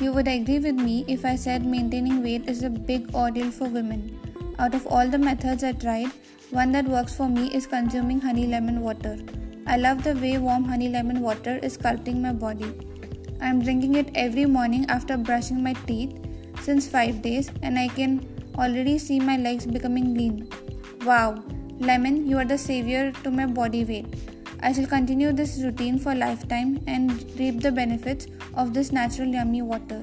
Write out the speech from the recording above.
You would agree with me if I said maintaining weight is a big ordeal for women. Out of all the methods I tried, one that works for me is consuming honey lemon water. I love the way warm honey lemon water is sculpting my body. I am drinking it every morning after brushing my teeth since 5 days and I can already see my legs becoming lean. Wow, lemon, you are the savior to my body weight. I shall continue this routine for lifetime and reap the benefits of this natural yummy water.